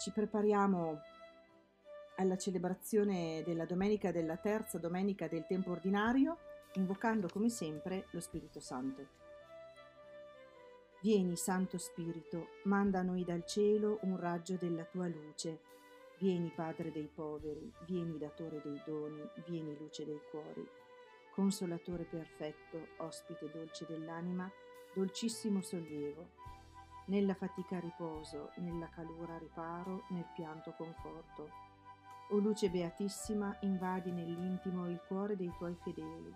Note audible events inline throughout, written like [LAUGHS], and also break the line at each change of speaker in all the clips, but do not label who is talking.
ci prepariamo alla celebrazione della domenica della terza domenica del tempo ordinario, invocando come sempre lo Spirito Santo. Vieni, Santo Spirito, manda a noi dal cielo un raggio della tua luce. Vieni, Padre dei poveri, vieni, Datore dei doni, vieni, luce dei cuori. Consolatore perfetto, ospite dolce dell'anima, dolcissimo sollievo. Nella fatica riposo, nella calura riparo, nel pianto conforto o luce beatissima, invadi nell'intimo il cuore dei tuoi fedeli.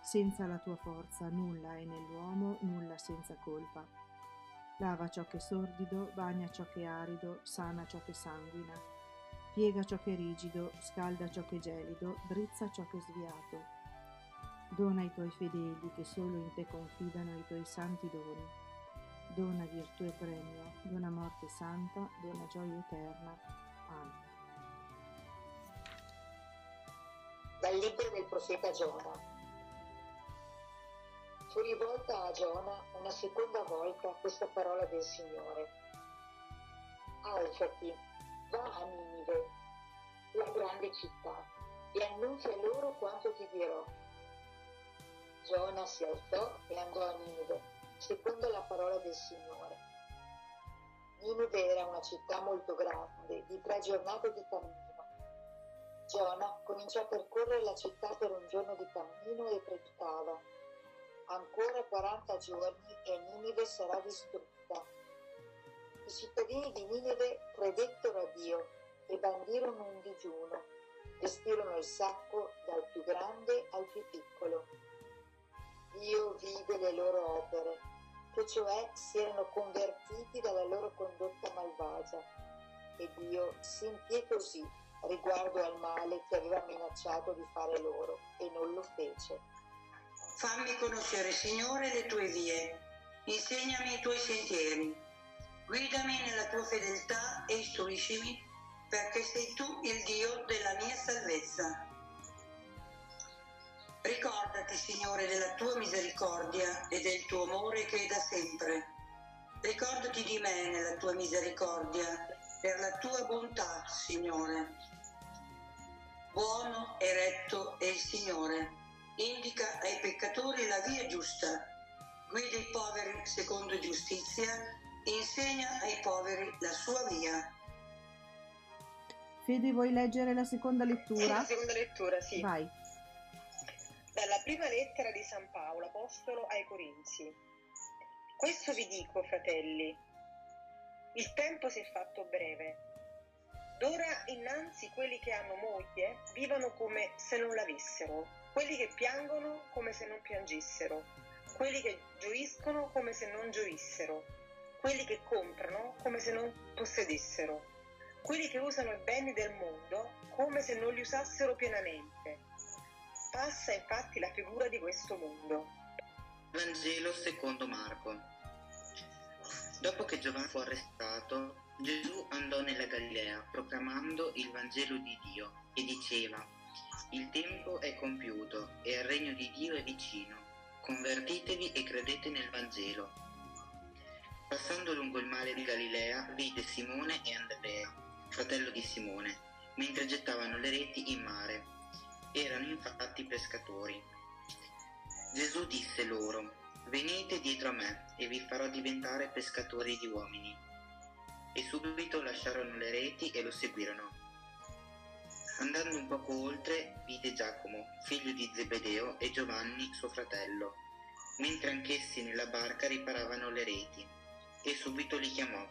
Senza la tua forza nulla è nell'uomo, nulla senza colpa. Lava ciò che è sordido, bagna ciò che è arido, sana ciò che sanguina. Piega ciò che è rigido, scalda ciò che è gelido, drizza ciò che è sviato. Dona ai tuoi fedeli che solo in te confidano i tuoi santi doni. Dona virtù e premio, dona morte santa, dona gioia eterna. Amen.
dal libro del profeta Giona. Fu rivolta a Giona una seconda volta questa parola del Signore. Alzati, va a Ninive, la grande città, e annunzia loro quanto ti dirò. Giona si alzò e andò a Ninive, secondo la parola del Signore. Ninive era una città molto grande, di tre giornate di cammino Giona cominciò a percorrere la città per un giorno di cammino e predicava. Ancora 40 giorni e Ninive sarà distrutta. I cittadini di Ninive credettero a Dio e bandirono un digiuno. Vestirono il sacco dal più grande al più piccolo. Dio vide le loro opere, che cioè si erano convertiti dalla loro condotta malvagia, e Dio si impietosì riguardo al male che aveva minacciato di fare loro e non lo fece.
Fammi conoscere, Signore, le tue vie, insegnami i tuoi sentieri, guidami nella tua fedeltà e istruiscimi, perché sei tu il Dio della mia salvezza. Ricordati, Signore, della tua misericordia e del tuo amore che è da sempre. Ricordati di me nella tua misericordia, per la tua bontà, Signore buono e retto è il Signore, indica ai peccatori la via giusta, guida i poveri secondo giustizia, insegna ai poveri la sua via.
Fede, vuoi leggere la seconda lettura? Sì,
la seconda lettura, sì.
Vai.
Dalla prima lettera di San Paolo, apostolo ai Corinzi. Questo vi dico, fratelli, il tempo si è fatto breve D'ora innanzi quelli che hanno moglie vivono come se non l'avessero, quelli che piangono come se non piangessero, quelli che gioiscono come se non gioissero, quelli che comprano come se non possedessero, quelli che usano i beni del mondo come se non li usassero pienamente. Passa infatti la figura di questo mondo.
Vangelo secondo Marco. Dopo che Giovanni fu arrestato, Gesù andò nella Galilea proclamando il Vangelo di Dio e diceva, il tempo è compiuto e il regno di Dio è vicino, convertitevi e credete nel Vangelo. Passando lungo il mare di Galilea vide Simone e Andrea, fratello di Simone, mentre gettavano le reti in mare. Erano infatti pescatori. Gesù disse loro, venite dietro a me e vi farò diventare pescatori di uomini e subito lasciarono le reti e lo seguirono. Andando un poco oltre, vide Giacomo, figlio di Zebedeo, e Giovanni, suo fratello, mentre anch'essi nella barca riparavano le reti, e subito li chiamò.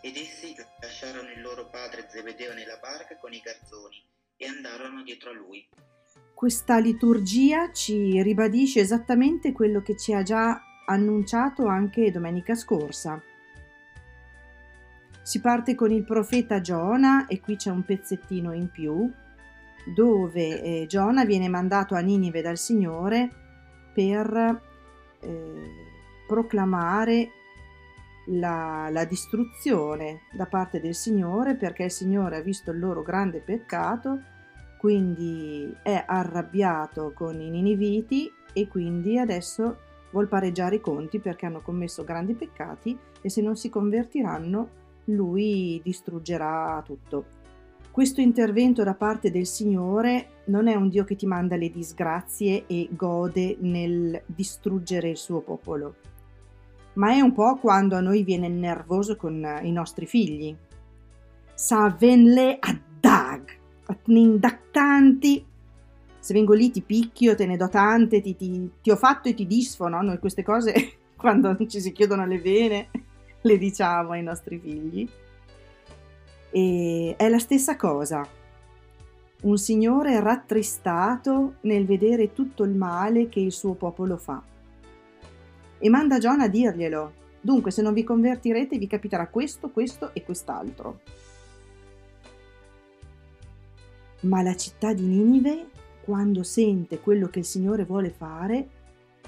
Ed essi lasciarono il loro padre Zebedeo nella barca con i garzoni e andarono dietro a lui.
Questa liturgia ci ribadisce esattamente quello che ci ha già annunciato anche domenica scorsa si parte con il profeta Giona e qui c'è un pezzettino in più dove eh, Giona viene mandato a Ninive dal Signore per eh, proclamare la, la, distruzione da parte del Signore perché il Signore ha visto il loro grande peccato, quindi è arrabbiato con i Niniviti e quindi adesso vuol pareggiare i conti perché hanno commesso grandi peccati e se non si convertiranno lui distruggerà tutto. Questo intervento da parte del Signore non è un Dio che ti manda le disgrazie e gode nel distruggere il suo popolo, ma è un po' quando a noi viene nervoso con i nostri figli. Sa venle a dag, tanti, se vengo lì ti picchio, te ne do tante, ti, ti, ti ho fatto e ti disfo, no? Noi queste cose [LAUGHS] quando ci si chiudono le vene [LAUGHS] le diciamo ai nostri figli. E è la stessa cosa. Un signore rattristato nel vedere tutto il male che il suo popolo fa. E manda John a dirglielo. Dunque, se non vi convertirete, vi capiterà questo, questo e quest'altro. Ma la città di Ninive, quando sente quello che il Signore vuole fare,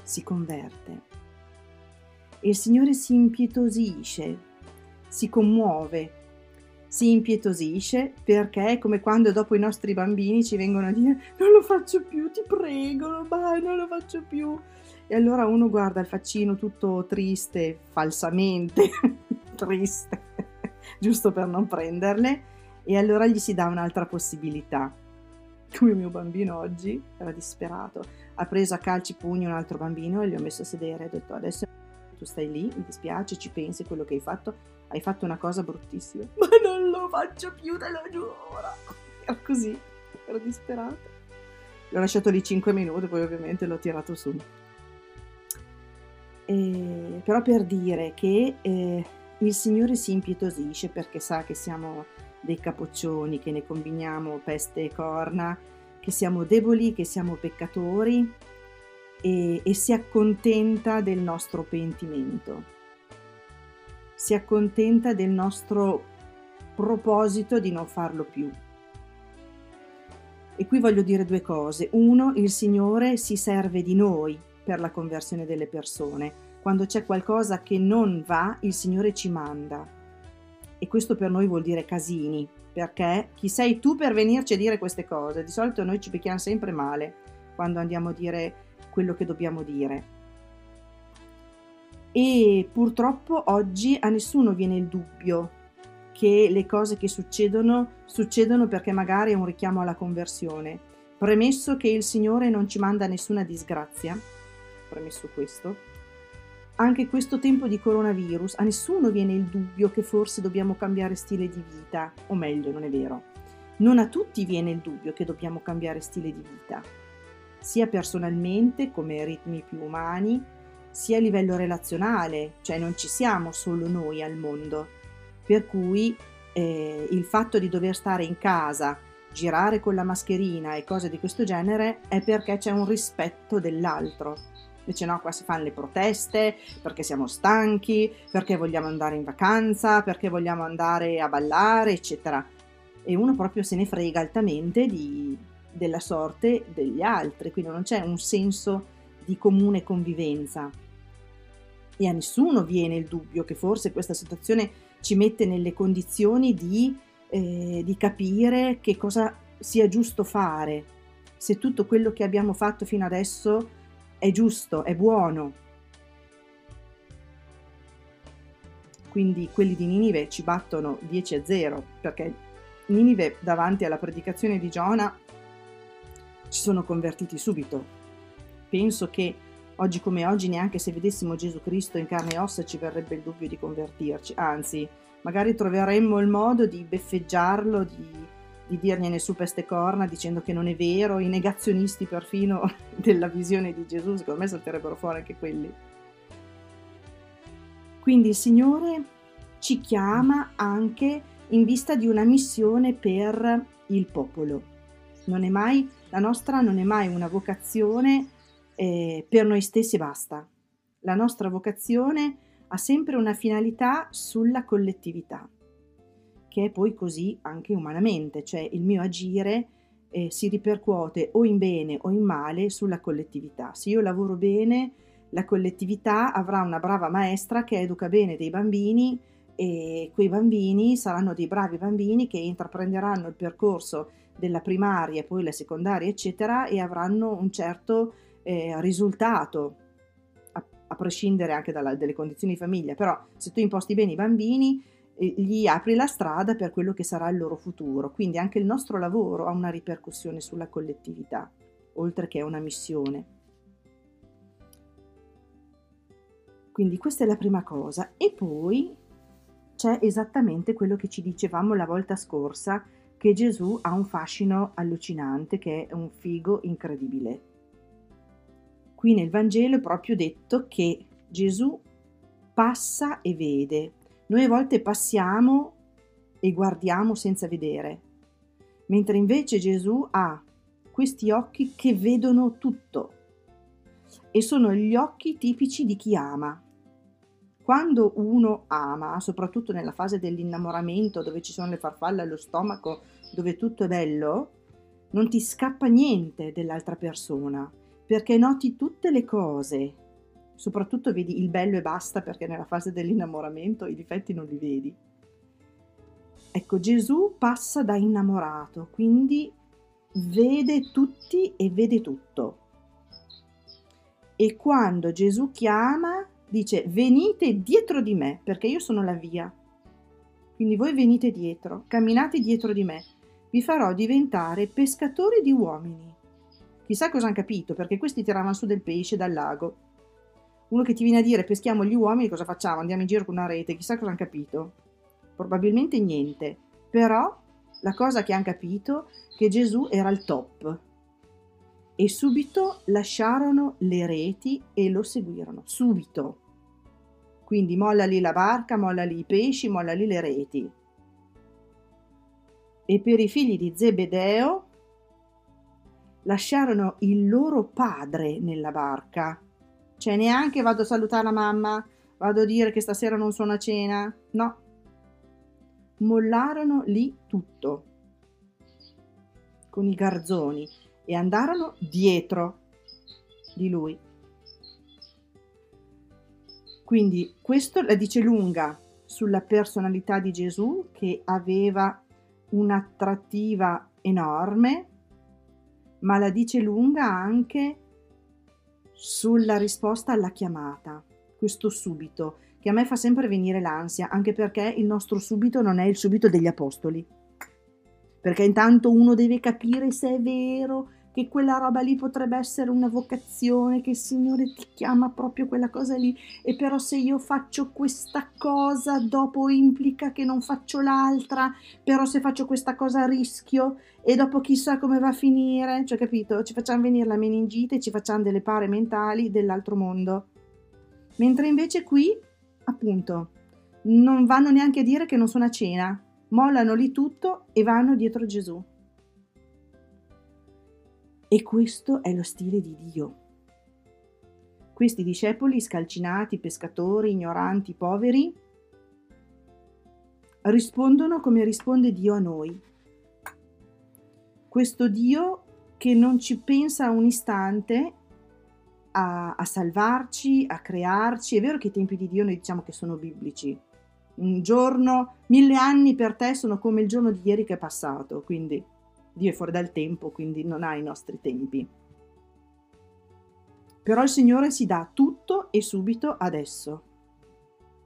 si converte. E il Signore si impietosisce, si commuove si impietosisce perché è come quando dopo i nostri bambini ci vengono a dire non lo faccio più, ti prego, ma non lo faccio più. E allora uno guarda il faccino tutto triste, falsamente [LAUGHS] triste, giusto per non prenderle, e allora gli si dà un'altra possibilità. Come il mio bambino oggi era disperato, ha preso a calci pugni un altro bambino e gli ho messo a sedere e ha detto adesso tu stai lì, mi dispiace, ci pensi quello che hai fatto, hai fatto una cosa bruttissima, [LAUGHS] ma non lo faccio più, te lo giuro. Era così, ero disperato. L'ho lasciato lì 5 minuti, poi ovviamente l'ho tirato su. E, però per dire che eh, il Signore si impietosisce perché sa che siamo dei capoccioni, che ne combiniamo peste e corna, che siamo deboli, che siamo peccatori e, e si accontenta del nostro pentimento si accontenta del nostro proposito di non farlo più. E qui voglio dire due cose. Uno, il Signore si serve di noi per la conversione delle persone. Quando c'è qualcosa che non va, il Signore ci manda. E questo per noi vuol dire casini, perché chi sei tu per venirci a dire queste cose? Di solito noi ci becchiamo sempre male quando andiamo a dire quello che dobbiamo dire e purtroppo oggi a nessuno viene il dubbio che le cose che succedono succedono perché magari è un richiamo alla conversione. Premesso che il Signore non ci manda nessuna disgrazia, premesso questo, anche questo tempo di coronavirus a nessuno viene il dubbio che forse dobbiamo cambiare stile di vita, o meglio, non è vero. Non a tutti viene il dubbio che dobbiamo cambiare stile di vita, sia personalmente come ritmi più umani, sia a livello relazionale, cioè non ci siamo solo noi al mondo, per cui eh, il fatto di dover stare in casa, girare con la mascherina e cose di questo genere è perché c'è un rispetto dell'altro. Invece no, qua si fanno le proteste perché siamo stanchi, perché vogliamo andare in vacanza, perché vogliamo andare a ballare, eccetera. E uno proprio se ne frega altamente di, della sorte degli altri, quindi non c'è un senso di comune convivenza e a nessuno viene il dubbio che forse questa situazione ci mette nelle condizioni di, eh, di capire che cosa sia giusto fare, se tutto quello che abbiamo fatto fino adesso è giusto, è buono. Quindi quelli di Ninive ci battono 10 a 0 perché Ninive davanti alla predicazione di Giona ci sono convertiti subito. Penso che Oggi come oggi neanche se vedessimo Gesù Cristo in carne e ossa ci verrebbe il dubbio di convertirci, anzi, magari troveremmo il modo di beffeggiarlo, di, di dirgliene su peste corna dicendo che non è vero, i negazionisti perfino [LAUGHS] della visione di Gesù, secondo me salterebbero fuori anche quelli. Quindi il Signore ci chiama anche in vista di una missione per il popolo. Mai, la nostra non è mai una vocazione eh, per noi stessi basta. La nostra vocazione ha sempre una finalità sulla collettività, che è poi così anche umanamente, cioè il mio agire eh, si ripercuote o in bene o in male sulla collettività. Se io lavoro bene, la collettività avrà una brava maestra che educa bene dei bambini e quei bambini saranno dei bravi bambini che intraprenderanno il percorso della primaria, poi la secondaria, eccetera, e avranno un certo eh, risultato, a, a, prescindere anche dalle condizioni di famiglia, però se tu imposti bene i bambini, gli apri la strada per quello che sarà il loro futuro. Quindi anche il nostro lavoro ha una ripercussione sulla collettività, oltre che una missione. Quindi questa è la prima cosa. E poi c'è esattamente quello che ci dicevamo la volta scorsa, che Gesù ha un fascino allucinante, che è un figo incredibile. Qui nel Vangelo è proprio detto che Gesù passa e vede, noi a volte passiamo e guardiamo senza vedere, mentre invece Gesù ha questi occhi che vedono tutto e sono gli occhi tipici di chi ama. Quando uno ama, soprattutto nella fase dell'innamoramento dove ci sono le farfalle allo stomaco, dove tutto è bello, non ti scappa niente dell'altra persona, perché noti tutte le cose soprattutto vedi il bello e basta perché nella fase dell'innamoramento i difetti non li vedi. Ecco, Gesù passa da innamorato, quindi vede tutti e vede tutto. E quando Gesù chiama, dice venite dietro di me, perché io sono la via. Quindi voi venite dietro, camminate dietro di me, vi farò diventare pescatori di uomini. Chissà cosa hanno capito, perché questi tiravano su del pesce dal lago uno che ti viene a dire peschiamo gli uomini, cosa facciamo? Andiamo in giro con una rete, chissà cosa hanno capito. Probabilmente niente. Però la cosa che hanno capito è che Gesù era il top. E subito lasciarono le reti e lo seguirono. Subito. Quindi molla lì la barca, molla lì i pesci, molla lì le reti. E per i figli di Zebedeo lasciarono il loro padre nella barca cioè neanche vado a salutare la mamma, vado a dire che stasera non sono a cena. No. Mollarono lì tutto con i garzoni e andarono dietro di lui. Quindi questo la dice lunga sulla personalità di Gesù che aveva un'attrattiva enorme, ma la dice lunga anche sulla risposta alla chiamata, questo subito, che a me fa sempre venire l'ansia, anche perché il nostro subito non è il subito degli apostoli. Perché intanto uno deve capire se è vero, che quella roba lì potrebbe essere una vocazione, che il Signore ti chiama proprio quella cosa lì, e però se io faccio questa cosa dopo implica che non faccio l'altra, però se faccio questa cosa rischio e dopo chissà come va a finire, cioè capito? Ci facciamo venire la meningite, ci facciamo delle pare mentali dell'altro mondo. Mentre invece qui, appunto, non vanno neanche a dire che non sono a cena, mollano lì tutto e vanno dietro Gesù. E questo è lo stile di Dio. Questi discepoli scalcinati, pescatori, ignoranti, poveri, rispondono come risponde Dio a noi. Questo Dio che non ci pensa un istante a, a, salvarci, a crearci. È vero che i tempi di Dio noi diciamo che sono biblici. Un giorno, mille anni per te sono come il giorno di ieri che è passato, quindi Dio è fuori dal tempo, quindi non ha i nostri tempi. Però il Signore si dà tutto e subito adesso.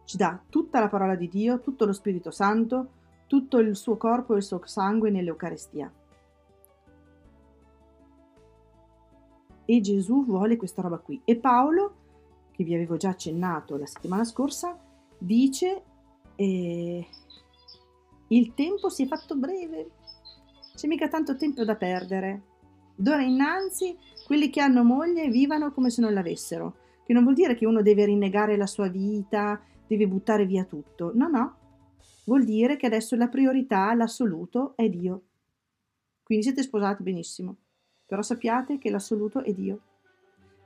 Ci dà tutta la parola di Dio, tutto lo Spirito Santo, tutto il suo corpo e il suo sangue nell'Eucarestia. E Gesù vuole questa roba qui. E Paolo, che vi avevo già accennato la settimana scorsa, dice eh, il tempo si è fatto breve, c'è mica tanto tempo da perdere. D'ora innanzi, quelli che hanno moglie vivano come se non l'avessero, che non vuol dire che uno deve rinnegare la sua vita, deve buttare via tutto. No, no. Vuol dire che adesso la priorità, l'assoluto, è Dio. Quindi siete sposati benissimo, però sappiate che l'assoluto è Dio.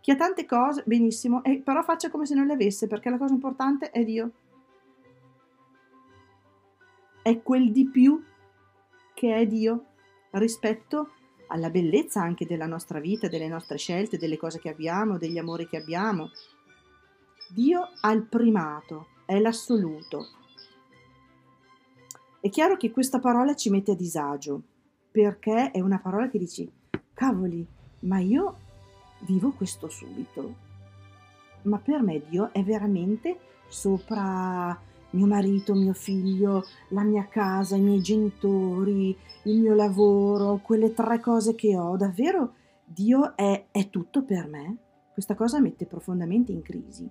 Chi ha tante cose, benissimo, e però faccia come se non le avesse, perché la cosa importante è Dio. È quel di più che è Dio rispetto alla bellezza anche della nostra vita, delle nostre scelte, delle cose che abbiamo, degli amori che abbiamo. Dio ha il primato, è l'assoluto. È chiaro che questa parola ci mette a disagio, perché è una parola che dici, cavoli, ma io vivo questo subito. Ma per me Dio è veramente sopra mio marito, mio figlio, la mia casa, i miei genitori, il mio lavoro, quelle tre cose che ho, davvero Dio è, è tutto per me? Questa cosa mette profondamente in crisi.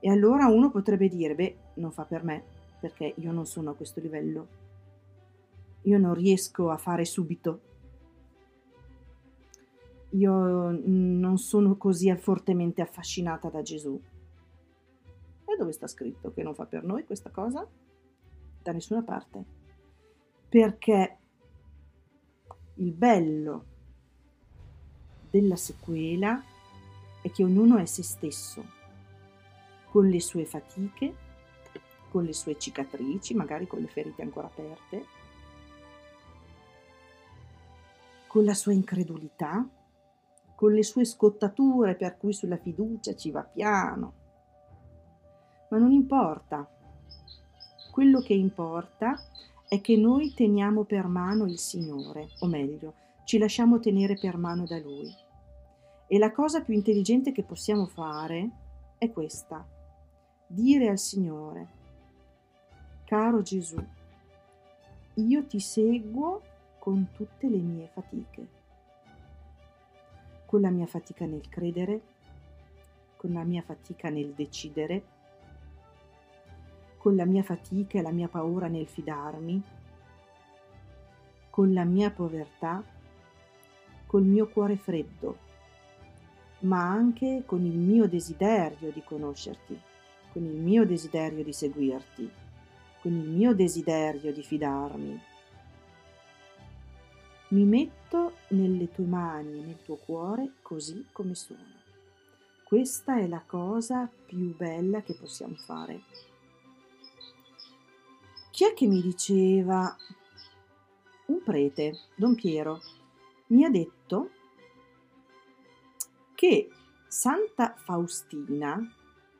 E allora uno potrebbe dire, beh, non fa per me, perché io non sono a questo livello. Io non riesco a fare subito. Io non sono così fortemente affascinata da Gesù. Dove sta scritto che non fa per noi questa cosa? Da nessuna parte. Perché il bello della sequela è che ognuno è se stesso con le sue fatiche, con le sue cicatrici, magari con le ferite ancora aperte, con la sua incredulità, con le sue scottature per cui sulla fiducia ci va piano. Ma non importa. Quello che importa è che noi teniamo per mano il Signore, o meglio, ci lasciamo tenere per mano da Lui. E la cosa più intelligente che possiamo fare è questa, dire al Signore, caro Gesù, io ti seguo con tutte le mie fatiche, con la mia fatica nel credere, con la mia fatica nel decidere, con la mia fatica e la mia paura nel fidarmi, con la mia povertà, col mio cuore freddo, ma anche con il mio desiderio di conoscerti con il mio desiderio di seguirti, con il mio desiderio di fidarmi. Mi metto nelle tue mani e nel tuo cuore così come sono. Questa è la cosa più bella che possiamo fare. Chi è che mi diceva? Un prete, Don Piero, mi ha detto che Santa Faustina,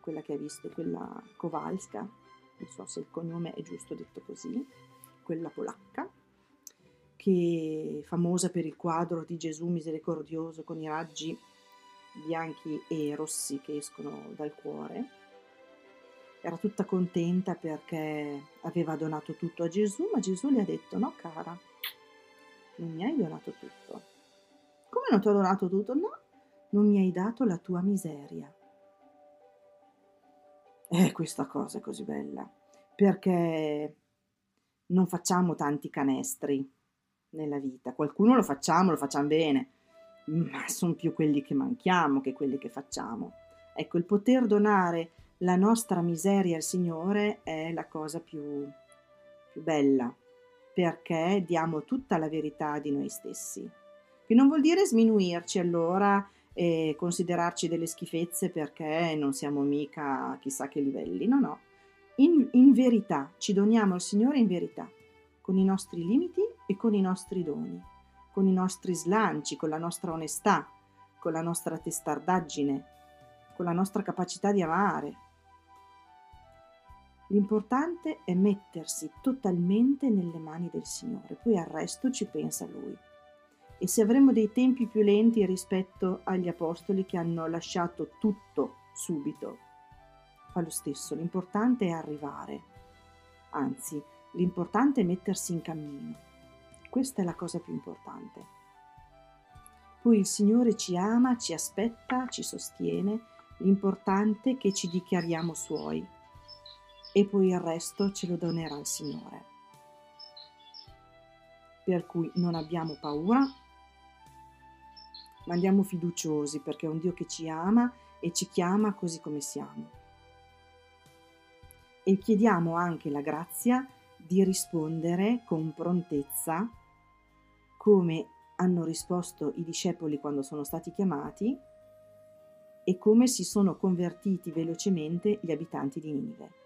quella che ha visto, quella Kowalska, non so se il cognome è giusto detto così, quella polacca, che è famosa per il quadro di Gesù misericordioso con i raggi bianchi e rossi che escono dal cuore. Era tutta contenta perché aveva donato tutto a Gesù, ma Gesù le ha detto: No, cara, non mi hai donato tutto. Come non ti ho donato tutto? No, non mi hai dato la tua miseria. Eh, questa cosa è così bella, perché non facciamo tanti canestri nella vita. Qualcuno lo facciamo, lo facciamo bene, ma sono più quelli che manchiamo che quelli che facciamo. Ecco, il poter donare la nostra miseria al Signore è la cosa più, più bella, perché diamo tutta la verità di noi stessi. Che non vuol dire sminuirci allora e considerarci delle schifezze perché non siamo mica chissà che livelli. No, no. In, in verità, ci doniamo al Signore in verità, con i nostri limiti e con i nostri doni, con i nostri slanci, con la nostra onestà, con la nostra testardaggine, con la nostra capacità di amare. L'importante è mettersi totalmente nelle mani del Signore, poi al resto ci pensa Lui. E se avremo dei tempi più lenti rispetto agli apostoli che hanno lasciato tutto subito, fa lo stesso, l'importante è arrivare, anzi l'importante è mettersi in cammino, questa è la cosa più importante. Poi il Signore ci ama, ci aspetta, ci sostiene, l'importante è che ci dichiariamo suoi e poi il resto ce lo donerà il Signore. Per cui non abbiamo paura, ma andiamo fiduciosi perché è un Dio che ci ama e ci chiama così come siamo. E chiediamo anche la grazia di rispondere con prontezza come hanno risposto i discepoli quando sono stati chiamati e come si sono convertiti velocemente gli abitanti di Ninive.